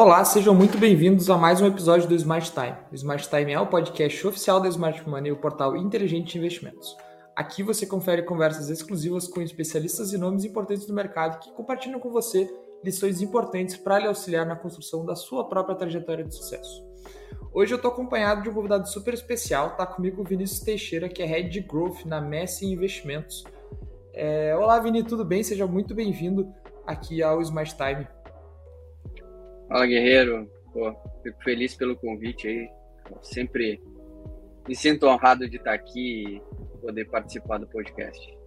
Olá, sejam muito bem-vindos a mais um episódio do Smart Time. O Smart Time é o podcast oficial da Smart Money, o portal inteligente de investimentos. Aqui você confere conversas exclusivas com especialistas e nomes importantes do mercado que compartilham com você lições importantes para lhe auxiliar na construção da sua própria trajetória de sucesso. Hoje eu estou acompanhado de um convidado super especial, está comigo o Vinícius Teixeira, que é Head de Growth na Messi Investimentos. É... Olá, Vini, tudo bem? Seja muito bem-vindo aqui ao Smart Time. Fala, Guerreiro. Pô, fico feliz pelo convite aí. Sempre me sinto honrado de estar aqui e poder participar do podcast.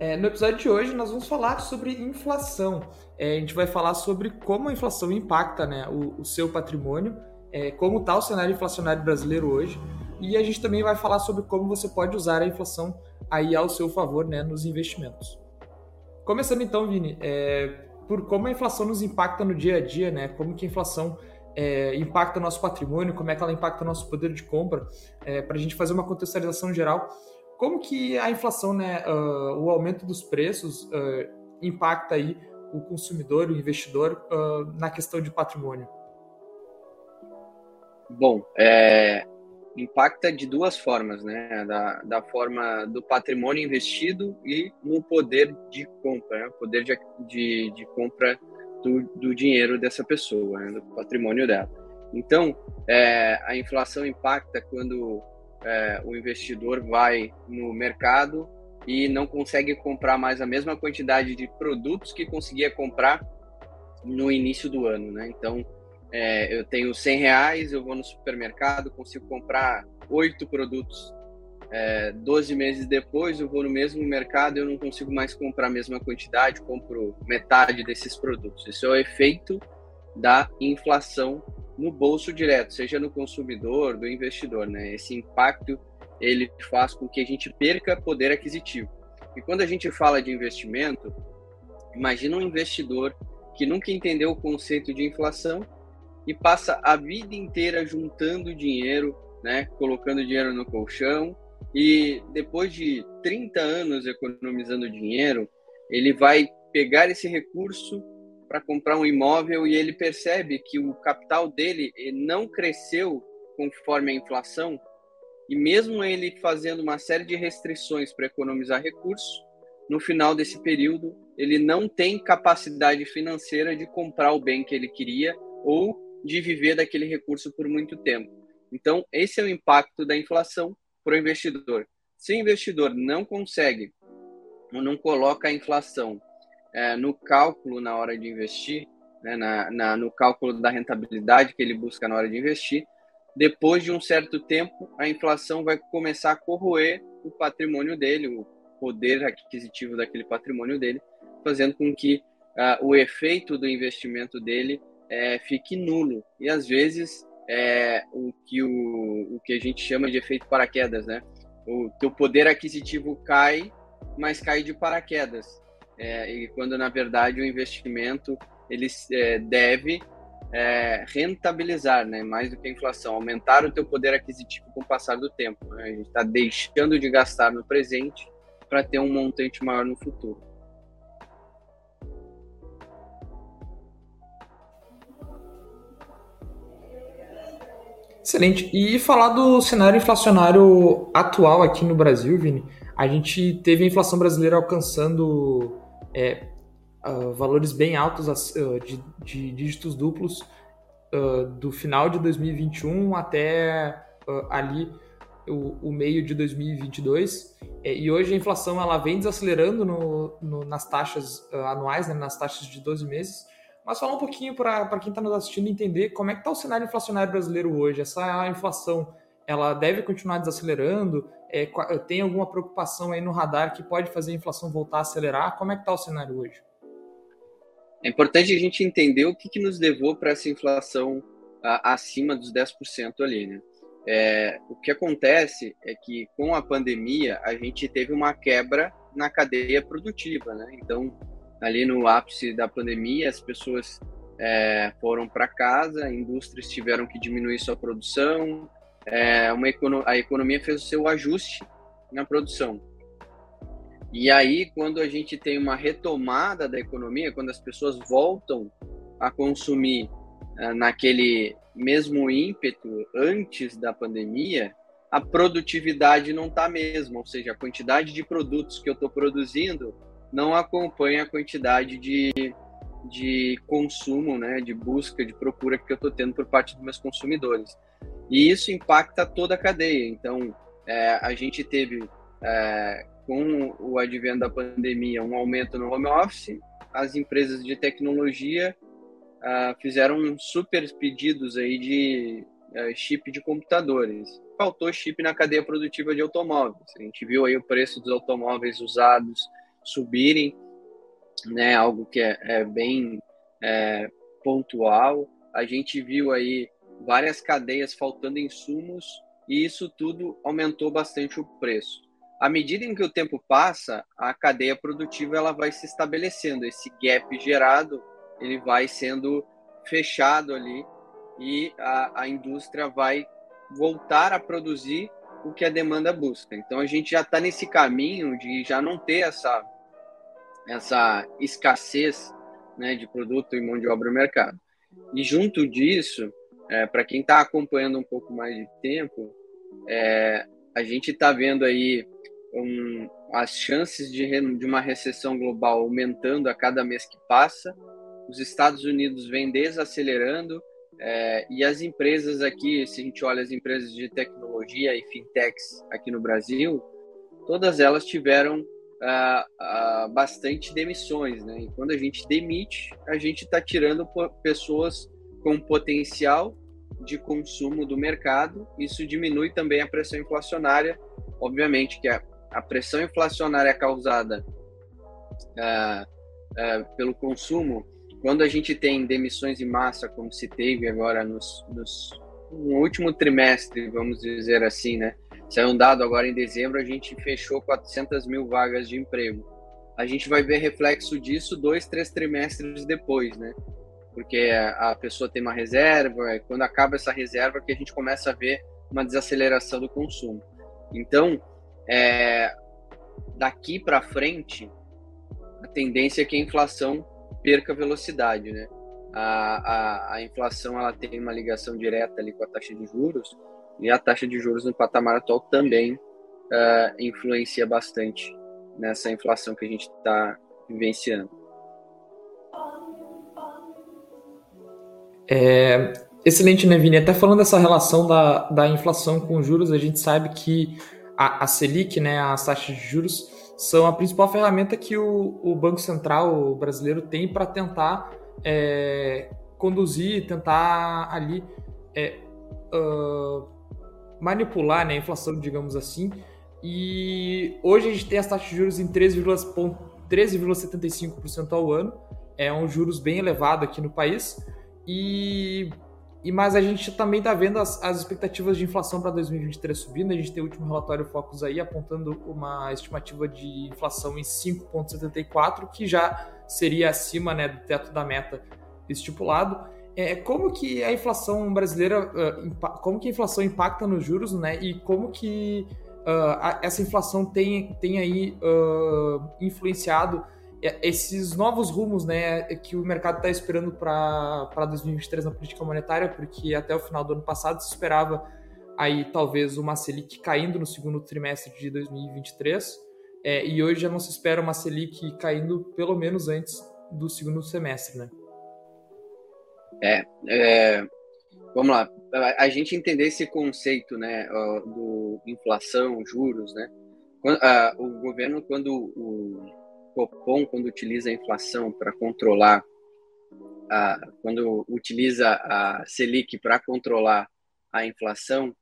É, no episódio de hoje nós vamos falar sobre inflação. É, a gente vai falar sobre como a inflação impacta né, o, o seu patrimônio, é, como está o cenário inflacionário brasileiro hoje, e a gente também vai falar sobre como você pode usar a inflação aí ao seu favor né, nos investimentos. Começando então, Vini, é, por como a inflação nos impacta no dia a dia, né? Como que a inflação é, impacta nosso patrimônio, como é que ela impacta nosso poder de compra, é, para a gente fazer uma contextualização geral. Como que a inflação, né, uh, o aumento dos preços uh, impacta aí o consumidor, o investidor uh, na questão de patrimônio? Bom, é, impacta de duas formas, né? Da, da forma do patrimônio investido e no poder de compra, né? poder de, de, de compra do, do, dinheiro dessa pessoa, né? do patrimônio dela. Então, é, a inflação impacta quando é, o investidor vai no mercado e não consegue comprar mais a mesma quantidade de produtos que conseguia comprar no início do ano, né? Então, é, eu tenho 100 reais, eu vou no supermercado, consigo comprar oito produtos. É, 12 meses depois, eu vou no mesmo mercado, eu não consigo mais comprar a mesma quantidade, compro metade desses produtos. Isso é o efeito da inflação no bolso direto, seja no consumidor, do investidor, né? Esse impacto ele faz com que a gente perca poder aquisitivo. E quando a gente fala de investimento, imagina um investidor que nunca entendeu o conceito de inflação e passa a vida inteira juntando dinheiro, né, colocando dinheiro no colchão e depois de 30 anos economizando dinheiro, ele vai pegar esse recurso para comprar um imóvel e ele percebe que o capital dele não cresceu conforme a inflação e mesmo ele fazendo uma série de restrições para economizar recursos, no final desse período ele não tem capacidade financeira de comprar o bem que ele queria ou de viver daquele recurso por muito tempo. Então, esse é o impacto da inflação para o investidor. Se o investidor não consegue ou não coloca a inflação é, no cálculo na hora de investir, né, na, na, no cálculo da rentabilidade que ele busca na hora de investir, depois de um certo tempo, a inflação vai começar a corroer o patrimônio dele, o poder aquisitivo daquele patrimônio dele, fazendo com que uh, o efeito do investimento dele é, fique nulo. E às vezes é o que, o, o que a gente chama de efeito paraquedas, né? O teu poder aquisitivo cai, mas cai de paraquedas. É, e quando na verdade o investimento ele é, deve é, rentabilizar, né? Mais do que a inflação, aumentar o teu poder aquisitivo com o passar do tempo. Né? A gente está deixando de gastar no presente para ter um montante maior no futuro. Excelente. E falar do cenário inflacionário atual aqui no Brasil, Vini, a gente teve a inflação brasileira alcançando é, uh, valores bem altos uh, de, de, dígitos duplos uh, do final de 2021 até ali o, o, meio de 2022. É, e hoje a inflação ela vem desacelerando no, no, nas taxas anuais, né, nas taxas de 12 meses. Mas falar um pouquinho para quem está nos assistindo entender como é que está o cenário inflacionário brasileiro hoje. Essa inflação, ela deve continuar desacelerando? É, tem alguma preocupação aí no radar que pode fazer a inflação voltar a acelerar? Como é que está o cenário hoje? É importante a gente entender o que, que nos levou para essa inflação a, acima dos 10% ali, né? É, o que acontece é que com a pandemia a gente teve uma quebra na cadeia produtiva, né? Então ali no ápice da pandemia, as pessoas é, foram para casa, indústrias tiveram que diminuir sua produção, é, uma a economia fez o seu ajuste na produção. E aí, quando a gente tem uma retomada da economia, quando as pessoas voltam a consumir uh, naquele mesmo ímpeto antes da pandemia, a produtividade não está mesmo, ou seja, a quantidade de produtos que eu estou produzindo não acompanha a quantidade de, de consumo, né, de busca, de procura que eu estou tendo por parte dos meus consumidores. E isso impacta toda a cadeia. Então, é, a gente teve, é, com o advento da pandemia, um aumento no home office, as empresas de tecnologia uh, fizeram super pedidos aí de uh, chip de computadores. Faltou chip na cadeia produtiva de automóveis. A gente viu aí o preço dos automóveis usados subirem, né? Algo que é, é bem é, pontual. A gente viu aí várias cadeias faltando insumos e isso tudo aumentou bastante o preço. À medida em que o tempo passa, a cadeia produtiva ela vai se estabelecendo. Esse gap gerado ele vai sendo fechado ali e a, a indústria vai voltar a produzir o que a demanda busca. Então a gente já está nesse caminho de já não ter essa essa escassez né, de produto e mão de obra no mercado. E junto disso, é, para quem está acompanhando um pouco mais de tempo, é, a gente está vendo aí um, as chances de, de uma recessão global aumentando a cada mês que passa os Estados Unidos vem desacelerando é, e as empresas aqui, se a gente olha as empresas de tecnologia e fintechs aqui no Brasil, todas elas tiveram ah, ah, bastante demissões, né? E quando a gente demite, a gente está tirando pessoas com potencial de consumo do mercado. Isso diminui também a pressão inflacionária. Obviamente que a, a pressão inflacionária causada ah pelo consumo quando a gente tem demissões em massa, como se teve agora nos, nos, no último trimestre, vamos dizer assim, né? Saiu um dado agora em dezembro, a gente fechou 400 mil vagas de emprego. A gente vai ver reflexo disso dois, três trimestres depois, né? Porque a pessoa tem uma reserva, e quando acaba essa reserva que a gente começa a ver uma desaceleração do consumo. Então, é, daqui para frente, a tendência é que a inflação perca velocidade, né? A, a, a inflação ela tem uma ligação direta ali com a taxa de juros e a taxa de juros no patamar atual também uh, influencia bastante nessa inflação que a gente está vivenciando. É, excelente, né, Vini? Até falando dessa relação da, da inflação com juros, a gente sabe que a, a Selic, né, as taxas de juros, são a principal ferramenta que o, o Banco Central brasileiro tem para tentar é, conduzir, tentar ali é, uh, manipular né, a inflação, digamos assim. E hoje a gente tem as taxas de juros em 13,75% ao ano. É um juros bem elevado aqui no país. E e mas a gente também está vendo as, as, expectativas de inflação para 2023 subindo. A gente tem o último relatório Focus aí apontando uma estimativa de inflação em 5,74, que já seria acima né, do teto da meta estipulado. É, como que a inflação brasileira, uh, como que a inflação impacta nos juros, né? E como que uh, essa inflação tem, tem aí uh, influenciado é, esses novos rumos né, que o mercado está esperando para 2023 na política monetária, porque até o final do ano passado se esperava aí talvez uma Selic caindo no segundo trimestre de 2023, é, e hoje já não se espera uma Selic caindo pelo menos antes do segundo semestre, né? É, é vamos lá, a gente entender esse conceito, né, do inflação, juros, né, o governo quando o Copom, quando utiliza a inflação para controlar, a, quando utiliza a Selic para controlar a inflação,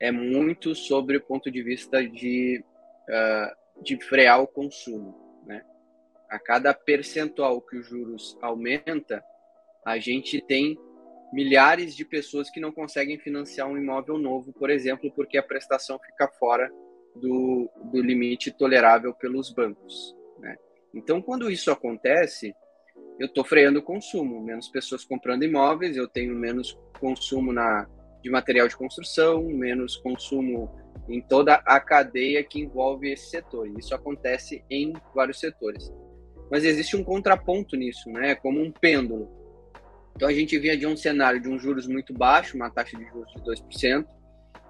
é muito sobre o ponto de vista de, uh, de frear o consumo. Né? A cada percentual que os juros aumenta, a gente tem milhares de pessoas que não conseguem financiar um imóvel novo, por exemplo, porque a prestação fica fora do, do limite tolerável pelos bancos. Né? Então, quando isso acontece, eu estou freando o consumo, menos pessoas comprando imóveis, eu tenho menos consumo na, de material de construção, menos consumo em toda a cadeia que envolve esse setor. Isso acontece em vários setores. Mas existe um contraponto nisso, né? Como um pêndulo. Então a gente vinha de um cenário de um juros muito baixo, uma taxa de juros de 2%,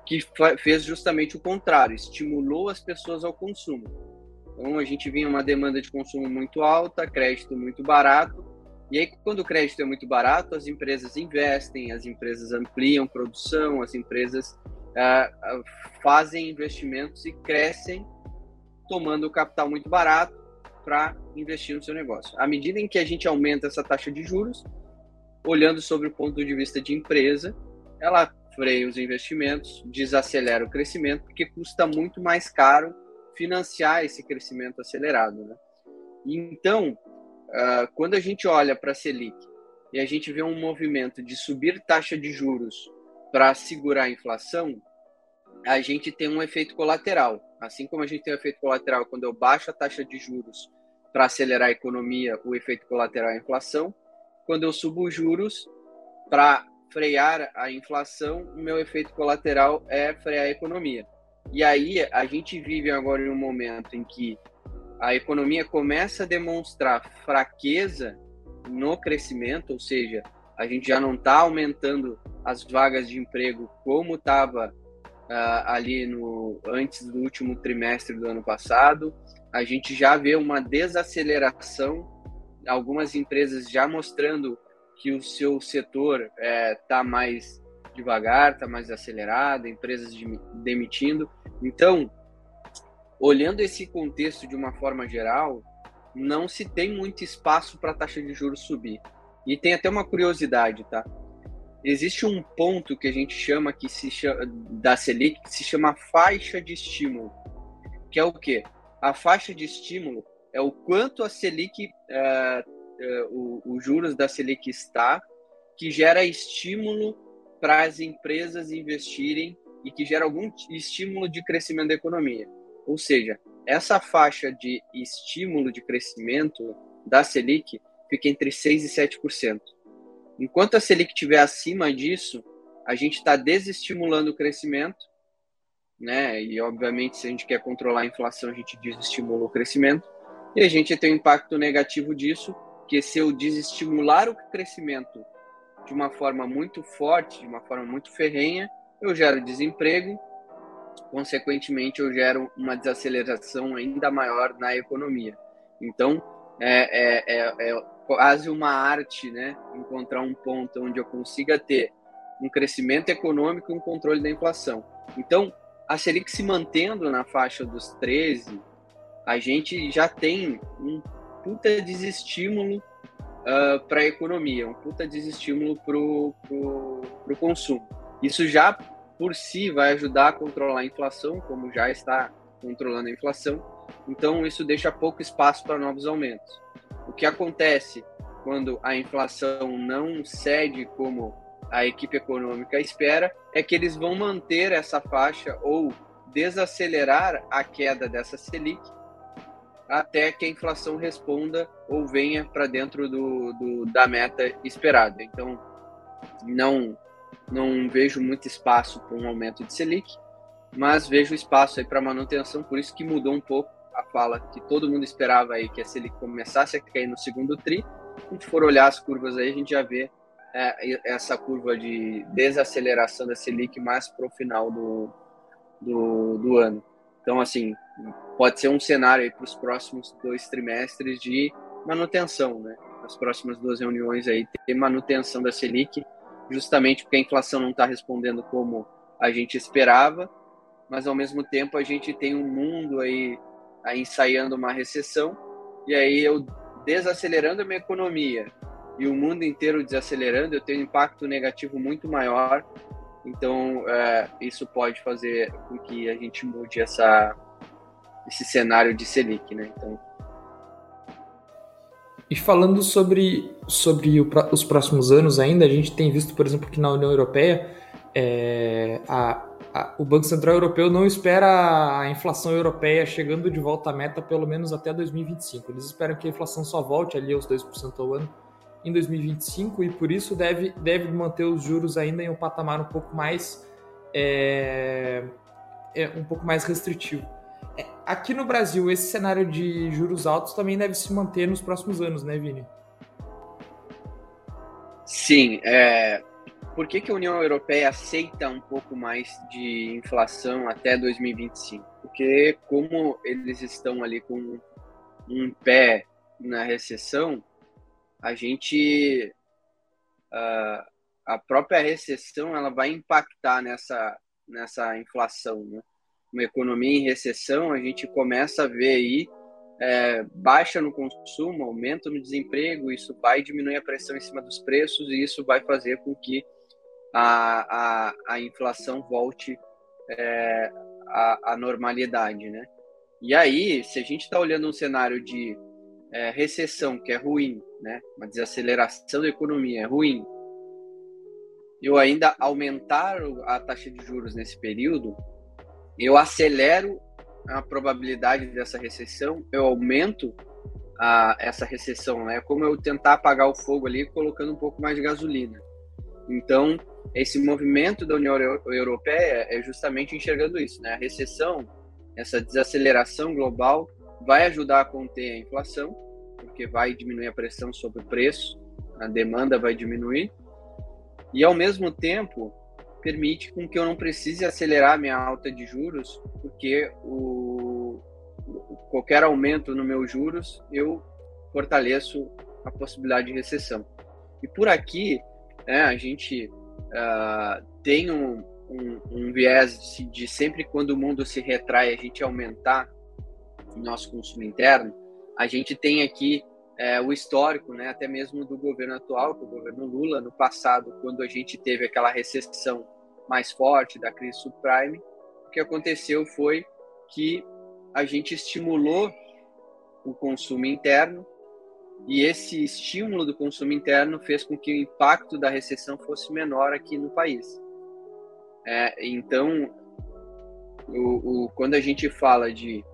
que fez justamente o contrário, estimulou as pessoas ao consumo. Então a gente vinha uma demanda de consumo muito alta, crédito muito barato, e aí quando o crédito é muito barato, as empresas investem, as empresas ampliam produção, as empresas uh, fazem investimentos e crescem tomando o capital muito barato para investir no seu negócio. À medida em que a gente aumenta essa taxa de juros, olhando sobre o ponto de vista de empresa, ela freia os investimentos, desacelera o crescimento, porque custa muito mais caro financiar esse crescimento acelerado. Né? Então, uh, quando a gente olha para a Selic e a gente vê um movimento de subir taxa de juros para segurar a inflação, a gente tem um efeito colateral. Assim como a gente tem um efeito colateral quando eu baixo a taxa de juros para acelerar a economia, o efeito colateral é a inflação. Quando eu subo os juros para frear a inflação, o meu efeito colateral é frear a economia. E aí a gente vive agora em um momento em que a economia começa a demonstrar fraqueza no crescimento, ou seja, a gente já não está aumentando as vagas de emprego como estava uh, ali no antes do último trimestre do ano passado. A gente já vê uma desaceleração, algumas empresas já mostrando que o seu setor está é, tá mais devagar, está mais acelerado, empresas demitindo. Então, olhando esse contexto de uma forma geral, não se tem muito espaço para a taxa de juros subir. E tem até uma curiosidade, tá? existe um ponto que a gente chama que se chama, da Selic que se chama faixa de estímulo, que é o quê? A faixa de estímulo é o quanto a Selic, uh, uh, o, o juros da Selic está, que gera estímulo para as empresas investirem e que gera algum estímulo de crescimento da economia. Ou seja, essa faixa de estímulo de crescimento da Selic fica entre 6% e 7%. Enquanto a Selic estiver acima disso, a gente está desestimulando o crescimento, né? E obviamente, se a gente quer controlar a inflação, a gente desestimula o crescimento. E a gente tem um impacto negativo disso, que se eu desestimular o crescimento de uma forma muito forte, de uma forma muito ferrenha, eu gero desemprego, consequentemente eu gero uma desaceleração ainda maior na economia. Então, é, é, é, é quase uma arte, né? Encontrar um ponto onde eu consiga ter um crescimento econômico e um controle da inflação. Então, a Selic se mantendo na faixa dos 13, a gente já tem um puta desestímulo uh, ah, para a economia, um puta desestímulo para o consumo. Isso já por si vai ajudar a controlar a inflação, como já está controlando a inflação. Então, isso deixa pouco espaço para novos aumentos. O que acontece quando a inflação não cede como a equipe econômica espera é que eles vão manter essa faixa ou desacelerar a queda dessa Selic até que a inflação responda ou venha para dentro do, do, da meta esperada. Então, não, não vejo muito espaço para um aumento de Selic, mas vejo espaço aí para manutenção, por isso que mudou um pouco a fala que todo mundo esperava aí que a Selic começasse a cair no segundo tri. A gente for olhar as curvas aí, a gente já vê é, essa curva de desaceleração da Selic mais para o final do, do, do, ano. Então, assim, pode ser um cenário aí para os próximos dois trimestres de manutenção, né? As próximas duas reuniões aí, ter manutenção da Selic, justamente porque a inflação não está respondendo como a gente esperava, mas ao mesmo tempo a gente tem um mundo aí ensaiando uma recessão, e aí eu desacelerando a minha economia e o mundo inteiro desacelerando, eu tenho um impacto negativo muito maior. Então, é, isso pode fazer com que a gente mude essa, esse cenário de Selic, né? Então, e falando sobre, sobre o, os próximos anos ainda, a gente tem visto, por exemplo, que na União Europeia é, a, o Banco Central Europeu não espera a inflação europeia chegando de volta à meta pelo menos até 2025. Eles esperam que a inflação só volte ali aos 2% ao ano em 2025 e por isso deve, deve manter os juros ainda em um patamar um pouco mais é, é, um pouco mais restritivo. Aqui no Brasil, esse cenário de juros altos também deve se manter nos próximos anos, né, Vini? Sim. É... Por que, que a União Europeia aceita um pouco mais de inflação até 2025? Porque como eles estão ali com um pé na recessão, a gente uh, a própria recessão ela vai impactar nessa nessa inflação, né? Uma economia em recessão, a gente começa a ver aí é, baixa no consumo, aumento no desemprego, isso vai diminuir a pressão em cima dos preços e isso vai fazer com que a, a, a inflação volte é, à, à normalidade, né? E aí, se a gente está olhando um cenário de é, recessão, que é ruim, né? uma desaceleração da economia é ruim, eu ainda aumentar a taxa de juros nesse período, eu acelero a probabilidade dessa recessão, eu aumento a, essa recessão, né? Como eu tentar apagar o fogo ali colocando um pouco mais de gasolina. Então, esse movimento da União Europeia é justamente enxergando isso, né? A recessão, essa desaceleração global vai ajudar a conter a inflação, porque vai diminuir a pressão sobre o preço, a demanda vai diminuir, e ao mesmo tempo permite com que eu não precise acelerar minha alta de juros, porque o, qualquer aumento no meu juros eu fortaleço a possibilidade de recessão. E por aqui, né, a gente uh, tem um, um, um viés de, de, sempre quando o mundo se retrai, a gente aumentar o nosso consumo interno. A gente tem aqui é, o histórico, né, até mesmo do governo atual, do governo Lula, no passado, quando a gente teve aquela recessão mais forte da crise subprime, o que aconteceu foi que a gente estimulou o consumo interno e esse estímulo do consumo interno fez com que o impacto da recessão fosse menor aqui no país. É, então, o, o, quando a gente fala de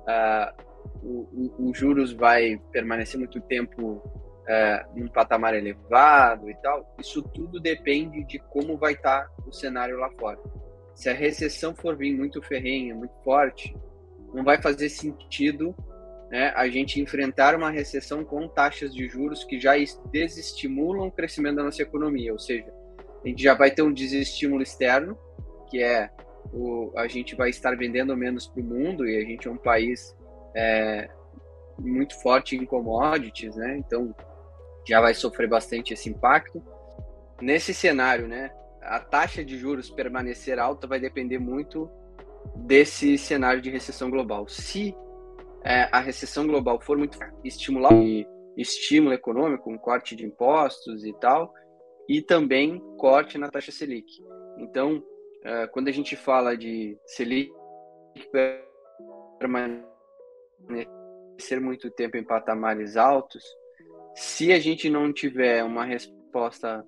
uh, o, o, o juros vai permanecer muito tempo é, num patamar elevado e tal, isso tudo depende de como vai estar tá o cenário lá fora. Se a recessão for vir muito ferrenha, muito forte, não vai fazer sentido né, a gente enfrentar uma recessão com taxas de juros que já desestimulam o crescimento da nossa economia, ou seja, a gente já vai ter um desestímulo externo, que é o, a gente vai estar vendendo menos para o mundo e a gente é um país é, muito forte em commodities, né? Então já vai sofrer bastante esse impacto. Nesse cenário, né, a taxa de juros permanecer alta vai depender muito desse cenário de recessão global. Se é, a recessão global for muito estimular estímulo econômico, um corte de impostos e tal, e também corte na taxa Selic. Então, é, quando a gente fala de Selic permanecer ser muito tempo em patamares altos, se a gente não tiver uma resposta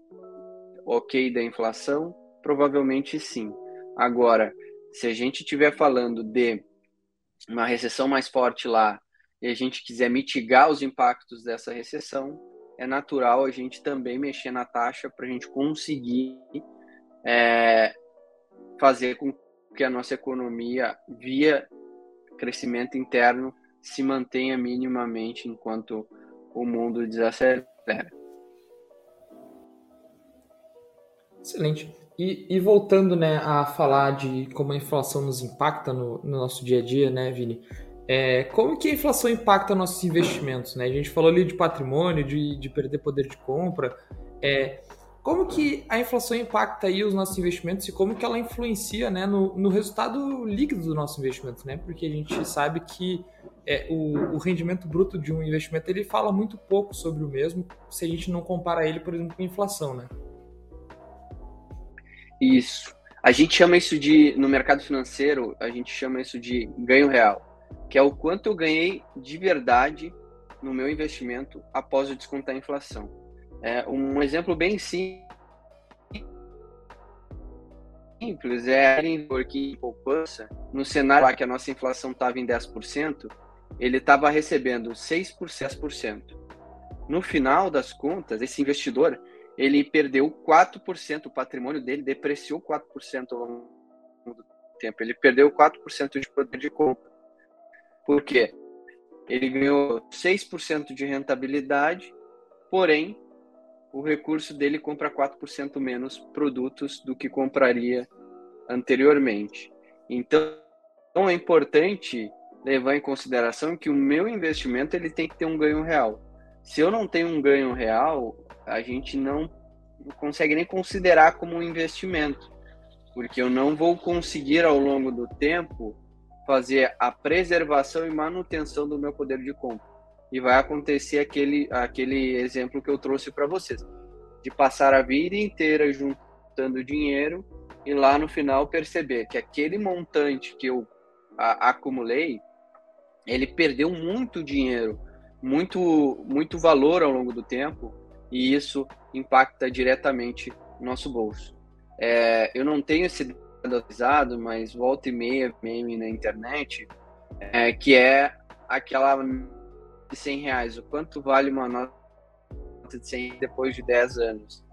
ok da inflação, provavelmente sim. Agora, se a gente estiver falando de uma recessão mais forte lá e a gente quiser mitigar os impactos dessa recessão, é natural a gente também mexer na taxa para a gente conseguir é, fazer com que a nossa economia, via crescimento interno, se mantenha minimamente enquanto o mundo desacelera. Excelente. E, e, voltando né, a falar de como a inflação nos impacta no, no nosso dia a dia, né, Vini? É, como que a inflação impacta nossos investimentos? Né? A gente falou ali de patrimônio, de, de perder poder de compra. É, como que a inflação impacta aí os nossos investimentos e como que ela influencia né, no, no resultado líquido do nosso investimento, né? Porque a gente sabe que é, o, o, rendimento bruto de um investimento ele fala muito pouco sobre o mesmo se a gente não compara ele, por exemplo, com a inflação, né? Isso. A gente chama isso de, no mercado financeiro, a gente chama isso de ganho real, que é o quanto eu ganhei de verdade no meu investimento após eu descontar a inflação. É, um exemplo bem simples é que poupança, no cenário lá que a nossa inflação estava em 10%, ele estava recebendo 6 por 6%. No final das contas, esse investidor, ele perdeu 4%, o patrimônio dele depreciou 4% ao longo do tempo. Ele perdeu 4% de poder de compra. Por quê? Ele ganhou 6% de rentabilidade, porém, o recurso dele compra 4% menos produtos do que compraria anteriormente. Então, é importante levar em consideração que o meu investimento ele tem que ter um ganho real. Se eu não tenho um ganho real, a gente não consegue nem considerar como um investimento, porque eu não vou conseguir ao longo do tempo fazer a preservação e manutenção do meu poder de compra. E vai acontecer aquele, aquele exemplo que eu trouxe para vocês, de passar a vida inteira juntando dinheiro e lá no final perceber que aquele montante que eu a, acumulei, ele perdeu muito dinheiro, muito, muito valor ao longo do tempo, e isso impacta diretamente no nosso bolso. É, eu não tenho esse dado atualizado, mas volta e meia meme na internet, é, que é aquela de 100 reais, o quanto vale uma nota de 100 depois de 10 anos.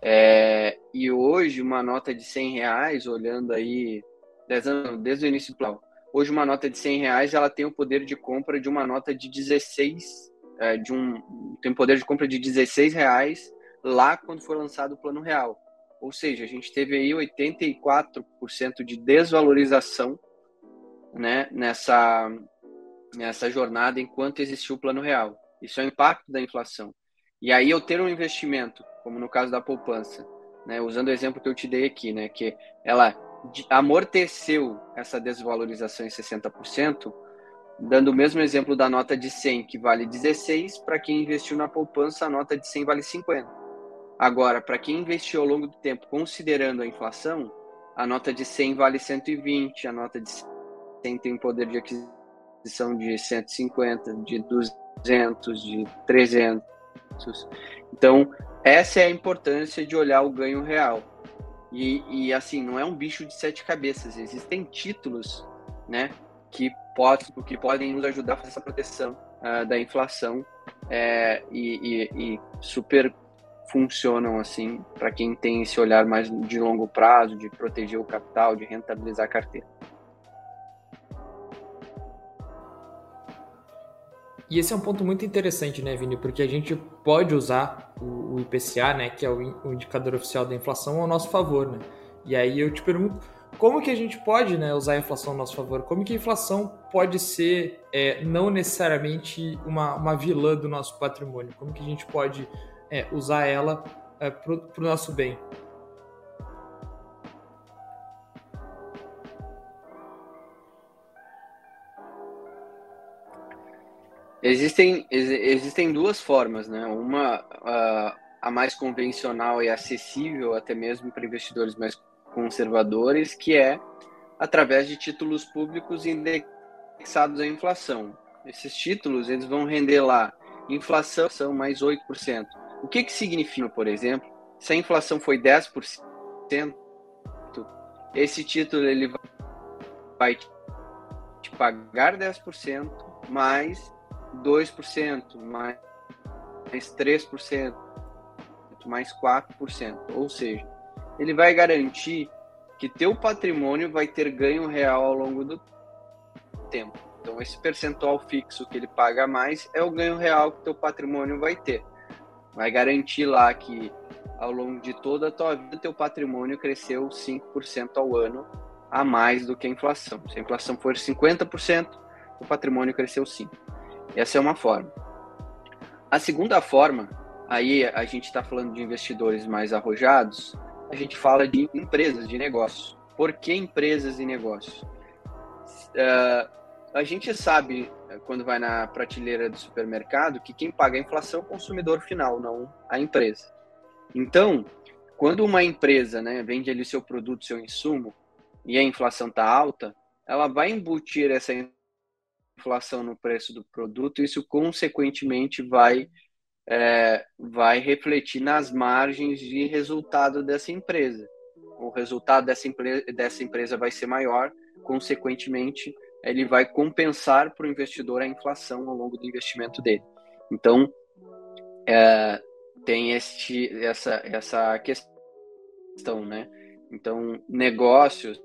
É, e hoje uma nota de 100 reais, olhando aí 10 anos, desde o início do plano, hoje uma nota de 100 reais ela tem o poder de compra de uma nota de 16 é, de um tem poder de compra de 16 reais lá quando foi lançado o plano real ou seja a gente teve aí 84% de desvalorização né nessa nessa jornada enquanto existiu o plano real isso é o impacto da inflação e aí eu ter um investimento como no caso da poupança né usando o exemplo que eu te dei aqui né que ela amorteceu essa desvalorização em 60%, dando o mesmo exemplo da nota de 100, que vale 16, para quem investiu na poupança, a nota de 100 vale 50. Agora, para quem investiu ao longo do tempo, considerando a inflação, a nota de 100 vale 120, a nota de 100 tem poder de aquisição de 150, de 200, de 300. Então, essa é a importância de olhar o ganho real. E, e, assim, não é um bicho de sete cabeças. Existem títulos, né, que, pode, que podem nos ajudar a fazer essa proteção uh, da inflação é, e, e, e, super funcionam assim para quem tem esse olhar mais de longo prazo, de proteger o capital, de rentabilizar a carteira. E esse é um ponto muito interessante, né, Vini? Porque a gente pode usar o, IPCA, né, que é o, o, indicador oficial da inflação, ao nosso favor, né? E aí eu te pergunto, como que a gente pode né, usar a inflação ao nosso favor? Como que a inflação pode ser é, não necessariamente uma, uma vilã do nosso patrimônio? Como que a gente pode é, usar ela é, para o nosso bem? Existem, existem duas formas, né? Uma, a, a mais convencional e acessível até mesmo para investidores mais conservadores, que é através de títulos públicos indexados à inflação. Esses títulos eles vão render lá inflação são mais 8%. O que, que significa, por exemplo, se a inflação foi 10%, esse título ele vai te pagar 10% mais 2%, mais 3%, mais 4%. Ou seja, ele vai garantir que teu patrimônio vai ter ganho real ao longo do tempo. Então, esse percentual fixo que ele paga mais é o ganho real que teu patrimônio vai ter. Vai garantir lá que ao longo de toda a tua vida teu patrimônio cresceu 5% ao ano a mais do que a inflação. Se a inflação for 50%, o patrimônio cresceu 5%. Essa é uma forma. A segunda forma, aí a gente está falando de investidores mais arrojados, a gente fala de empresas, de negócios. Por que empresas e negócios? Uh, a gente sabe, quando vai na prateleira do supermercado, que quem paga a inflação é o consumidor final, não a empresa. Então, quando uma empresa né, vende ali seu produto, seu insumo, e a inflação está alta, ela vai embutir essa inflação no preço do produto, isso consequentemente vai, é, vai refletir nas margens de resultado dessa empresa. O resultado dessa, empresa, dessa empresa vai ser maior, consequentemente, ele vai compensar para o investidor a inflação ao longo do investimento dele. Então, é, tem este, essa, essa questão, né? Então, negócios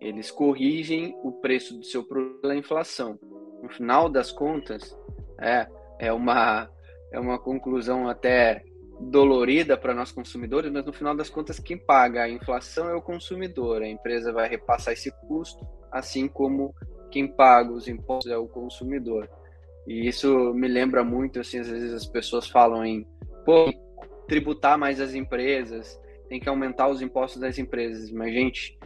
eles corrigem o preço do seu produto pela inflação. No final das contas, é, é, uma, é uma conclusão até dolorida para nós consumidores, mas no final das contas, quem paga a inflação é o consumidor. A empresa vai repassar esse custo, assim como quem paga os impostos é o consumidor. E isso me lembra muito, assim, às vezes as pessoas falam em pô, tributar mais as empresas, tem que aumentar os impostos das empresas. Mas, gente,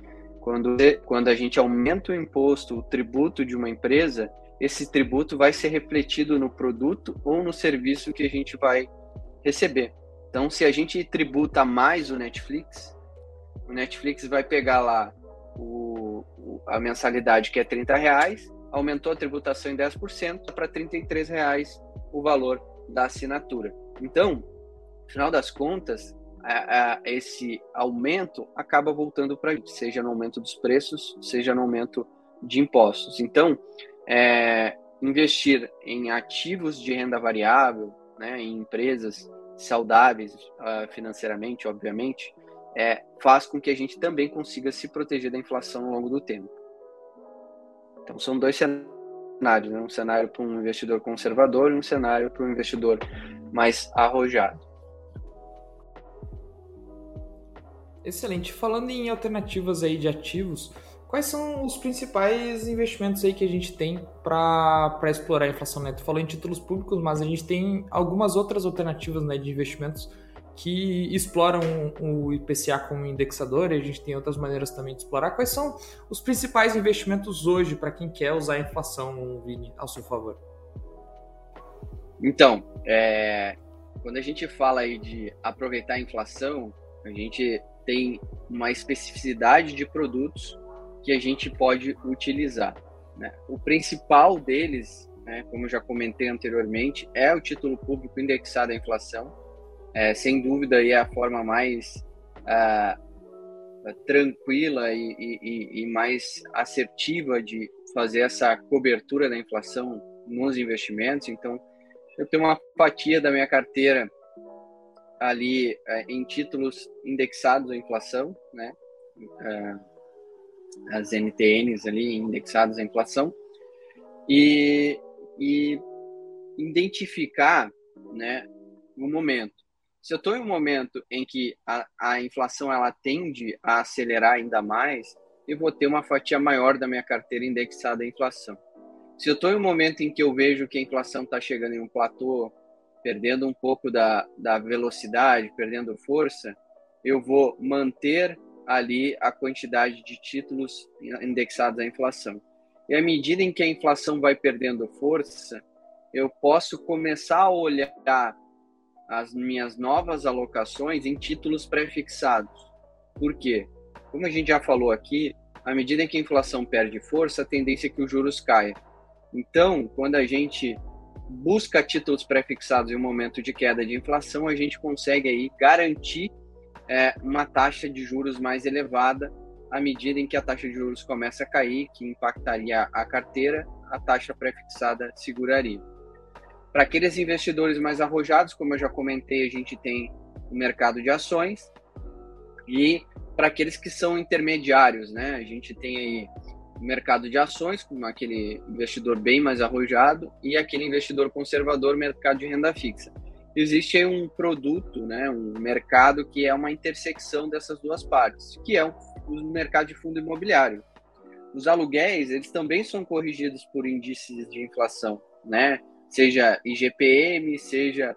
quando, quando a gente aumenta o imposto, o tributo de uma empresa, esse tributo vai ser refletido no produto ou no serviço que a gente vai receber. Então, se a gente tributa mais o Netflix, o Netflix vai pegar lá o, a mensalidade que é 30 reais, aumentou a tributação em 10% para 33 reais o valor da assinatura. Então, no final das contas, a, a, esse aumento acaba voltando para a gente, seja no aumento dos preços, seja no aumento de impostos. Então, é, investir em ativos de renda variável, né, em empresas saudáveis uh, financeiramente, obviamente, é, faz com que a gente também consiga se proteger da inflação ao longo do tempo. Então, são dois cenários: né? um cenário para um investidor conservador e um cenário para um investidor mais arrojado. Excelente. Falando em alternativas aí de ativos, quais são os principais investimentos aí que a gente tem para explorar a inflação neta? Falou em títulos públicos, mas a gente tem algumas outras alternativas né, de investimentos que exploram o IPCA como indexador, e a gente tem outras maneiras também de explorar. Quais são os principais investimentos hoje para quem quer usar a inflação, Vini, ao seu favor? Então, é, quando a gente fala aí de aproveitar a inflação, a gente tem uma especificidade de produtos que a gente pode utilizar. Né? O principal deles, né, como eu já comentei anteriormente, é o título público indexado à inflação, é, sem dúvida é a forma mais uh, tranquila e, e, e, mais assertiva de fazer essa cobertura da inflação nos investimentos. Então, eu tenho uma fatia da minha carteira ali uh, em títulos indexados à inflação, né? Uh, as NTNs ali indexadas à inflação e, e identificar, né, o momento se eu estou em um momento em que a, a inflação ela tende a acelerar ainda mais, eu vou ter uma fatia maior da minha carteira indexada à inflação. Se eu estou em um momento em que eu vejo que a inflação está chegando em um platô, perdendo um pouco da, da velocidade, perdendo força, eu vou manter ali a quantidade de títulos indexados à inflação. E à medida em que a inflação vai perdendo força, eu posso começar a olhar as minhas novas alocações em títulos pré-fixados. Por quê? Como a gente já falou aqui, à medida que a inflação perde força, a tendência é que os juros caia. Então, quando a gente busca títulos pré-fixados em um momento de queda de inflação, a gente consegue aí garantir é, uma taxa de juros mais elevada à medida em que a taxa de juros começa a cair, que impactaria a carteira, a taxa pré-fixada seguraria. Para aqueles investidores mais arrojados, como eu já comentei, a gente tem o mercado de ações. E para aqueles que são intermediários, né? A gente tem aí mercado de ações, como aquele investidor bem mais arrojado, e aquele investidor conservador, mercado de renda fixa. Existe um produto, né, um mercado que é uma intersecção dessas duas partes, que é o, o mercado de fundo imobiliário. Os aluguéis, eles também são corrigidos por índices de inflação, né? seja IGPM, seja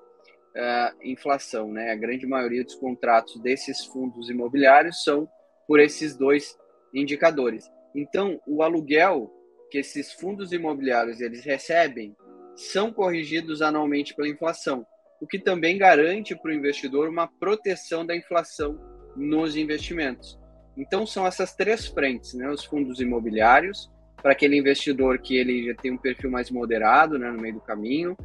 uh, inflação. Né? A grande maioria dos contratos desses fundos imobiliários são por esses dois indicadores. Então, o aluguel que esses fundos imobiliários eles recebem são corrigidos anualmente pela inflação, o que também garante para o investidor uma proteção da inflação nos investimentos. Então, são essas três frentes, né? os fundos imobiliários, para aquele investidor que ele já tem um perfil mais moderado né, no meio do caminho,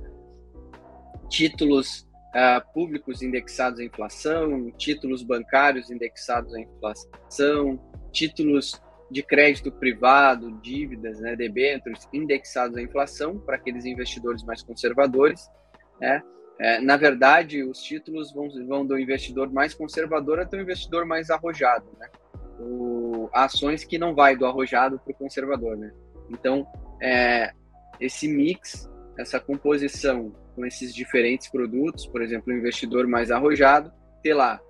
títulos uh, públicos indexados à inflação, títulos bancários indexados à inflação, títulos de crédito privado, dívidas, né, debêntures indexados à inflação para aqueles investidores mais conservadores, né? É, na verdade, os títulos vão, vão do investidor mais conservador até o investidor mais arrojado, né? o, ações que não vai do arrojado para o conservador, né? Então, é, esse mix, essa composição com esses diferentes produtos, por exemplo, o investidor mais arrojado, ter lá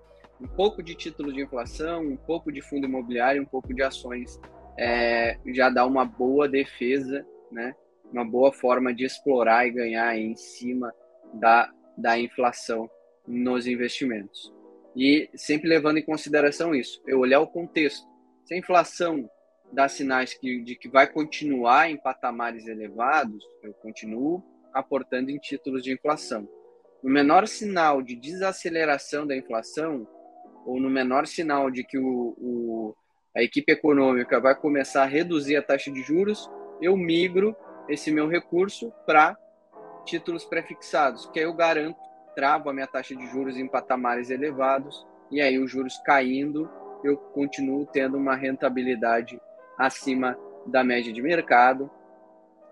um pouco de título de inflação, um pouco de fundo imobiliário, um pouco de ações, é, já dá uma boa defesa, né? Uma boa forma de explorar e ganhar em cima da, da inflação nos investimentos. E sempre levando em consideração isso, eu olhar o contexto. Se a inflação dá sinais que, de que vai continuar em patamares elevados, eu continuo aportando em títulos de inflação. No menor sinal de desaceleração da inflação, ou no menor sinal de que o, o, a equipe econômica vai começar a reduzir a taxa de juros, eu migro esse meu recurso para títulos prefixados, que aí eu garanto, travo a minha taxa de juros em patamares elevados, e aí os juros caindo, eu continuo tendo uma rentabilidade acima da média de mercado,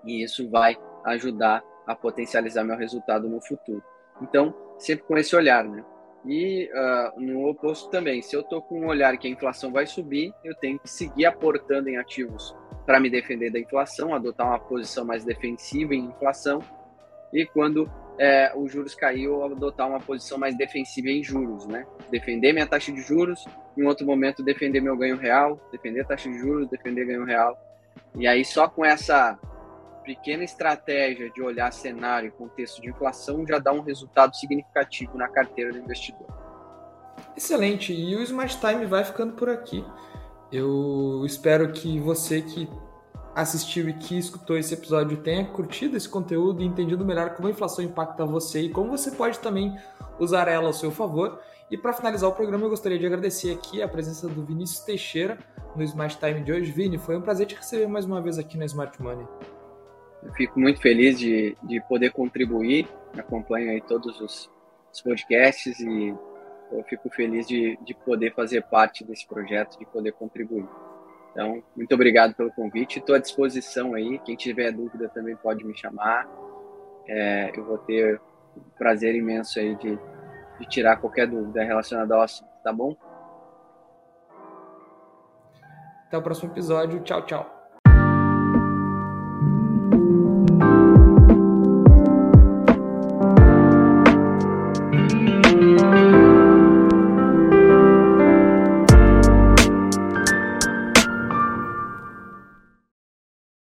e isso vai ajudar a potencializar meu resultado no futuro. Então, sempre com esse olhar, né? E uh, no oposto também, se eu estou com um olhar que a inflação vai subir, eu tenho que seguir aportando em ativos para me defender da inflação, adotar uma posição mais defensiva em inflação. E quando é, os juros cair, eu adotar uma posição mais defensiva em juros, né? Defender minha taxa de juros, em outro momento defender meu ganho real, defender a taxa de juros, defender ganho real. E aí só com essa pequena estratégia de olhar cenário e contexto de inflação já dá um resultado significativo na carteira do investidor. Excelente. E o Smart Time vai ficando por aqui. Eu espero que você que assistiu e que escutou esse episódio tenha curtido esse conteúdo e entendido melhor como a inflação impacta você e como você pode também usar ela ao seu favor. E para finalizar o programa, eu gostaria de agradecer aqui a presença do Vinícius Teixeira no Smart Time de hoje. Vini, foi um prazer te receber mais uma vez aqui na Smart Money. Eu fico muito feliz de, de poder contribuir, acompanho aí todos os, os podcasts e eu fico feliz de, de poder fazer parte desse projeto, de poder contribuir. Então, muito obrigado pelo convite, estou à disposição aí, quem tiver dúvida também pode me chamar, é, eu vou ter um prazer imenso aí de, de tirar qualquer dúvida relacionada ao assunto, tá bom? Até o próximo episódio, tchau, tchau.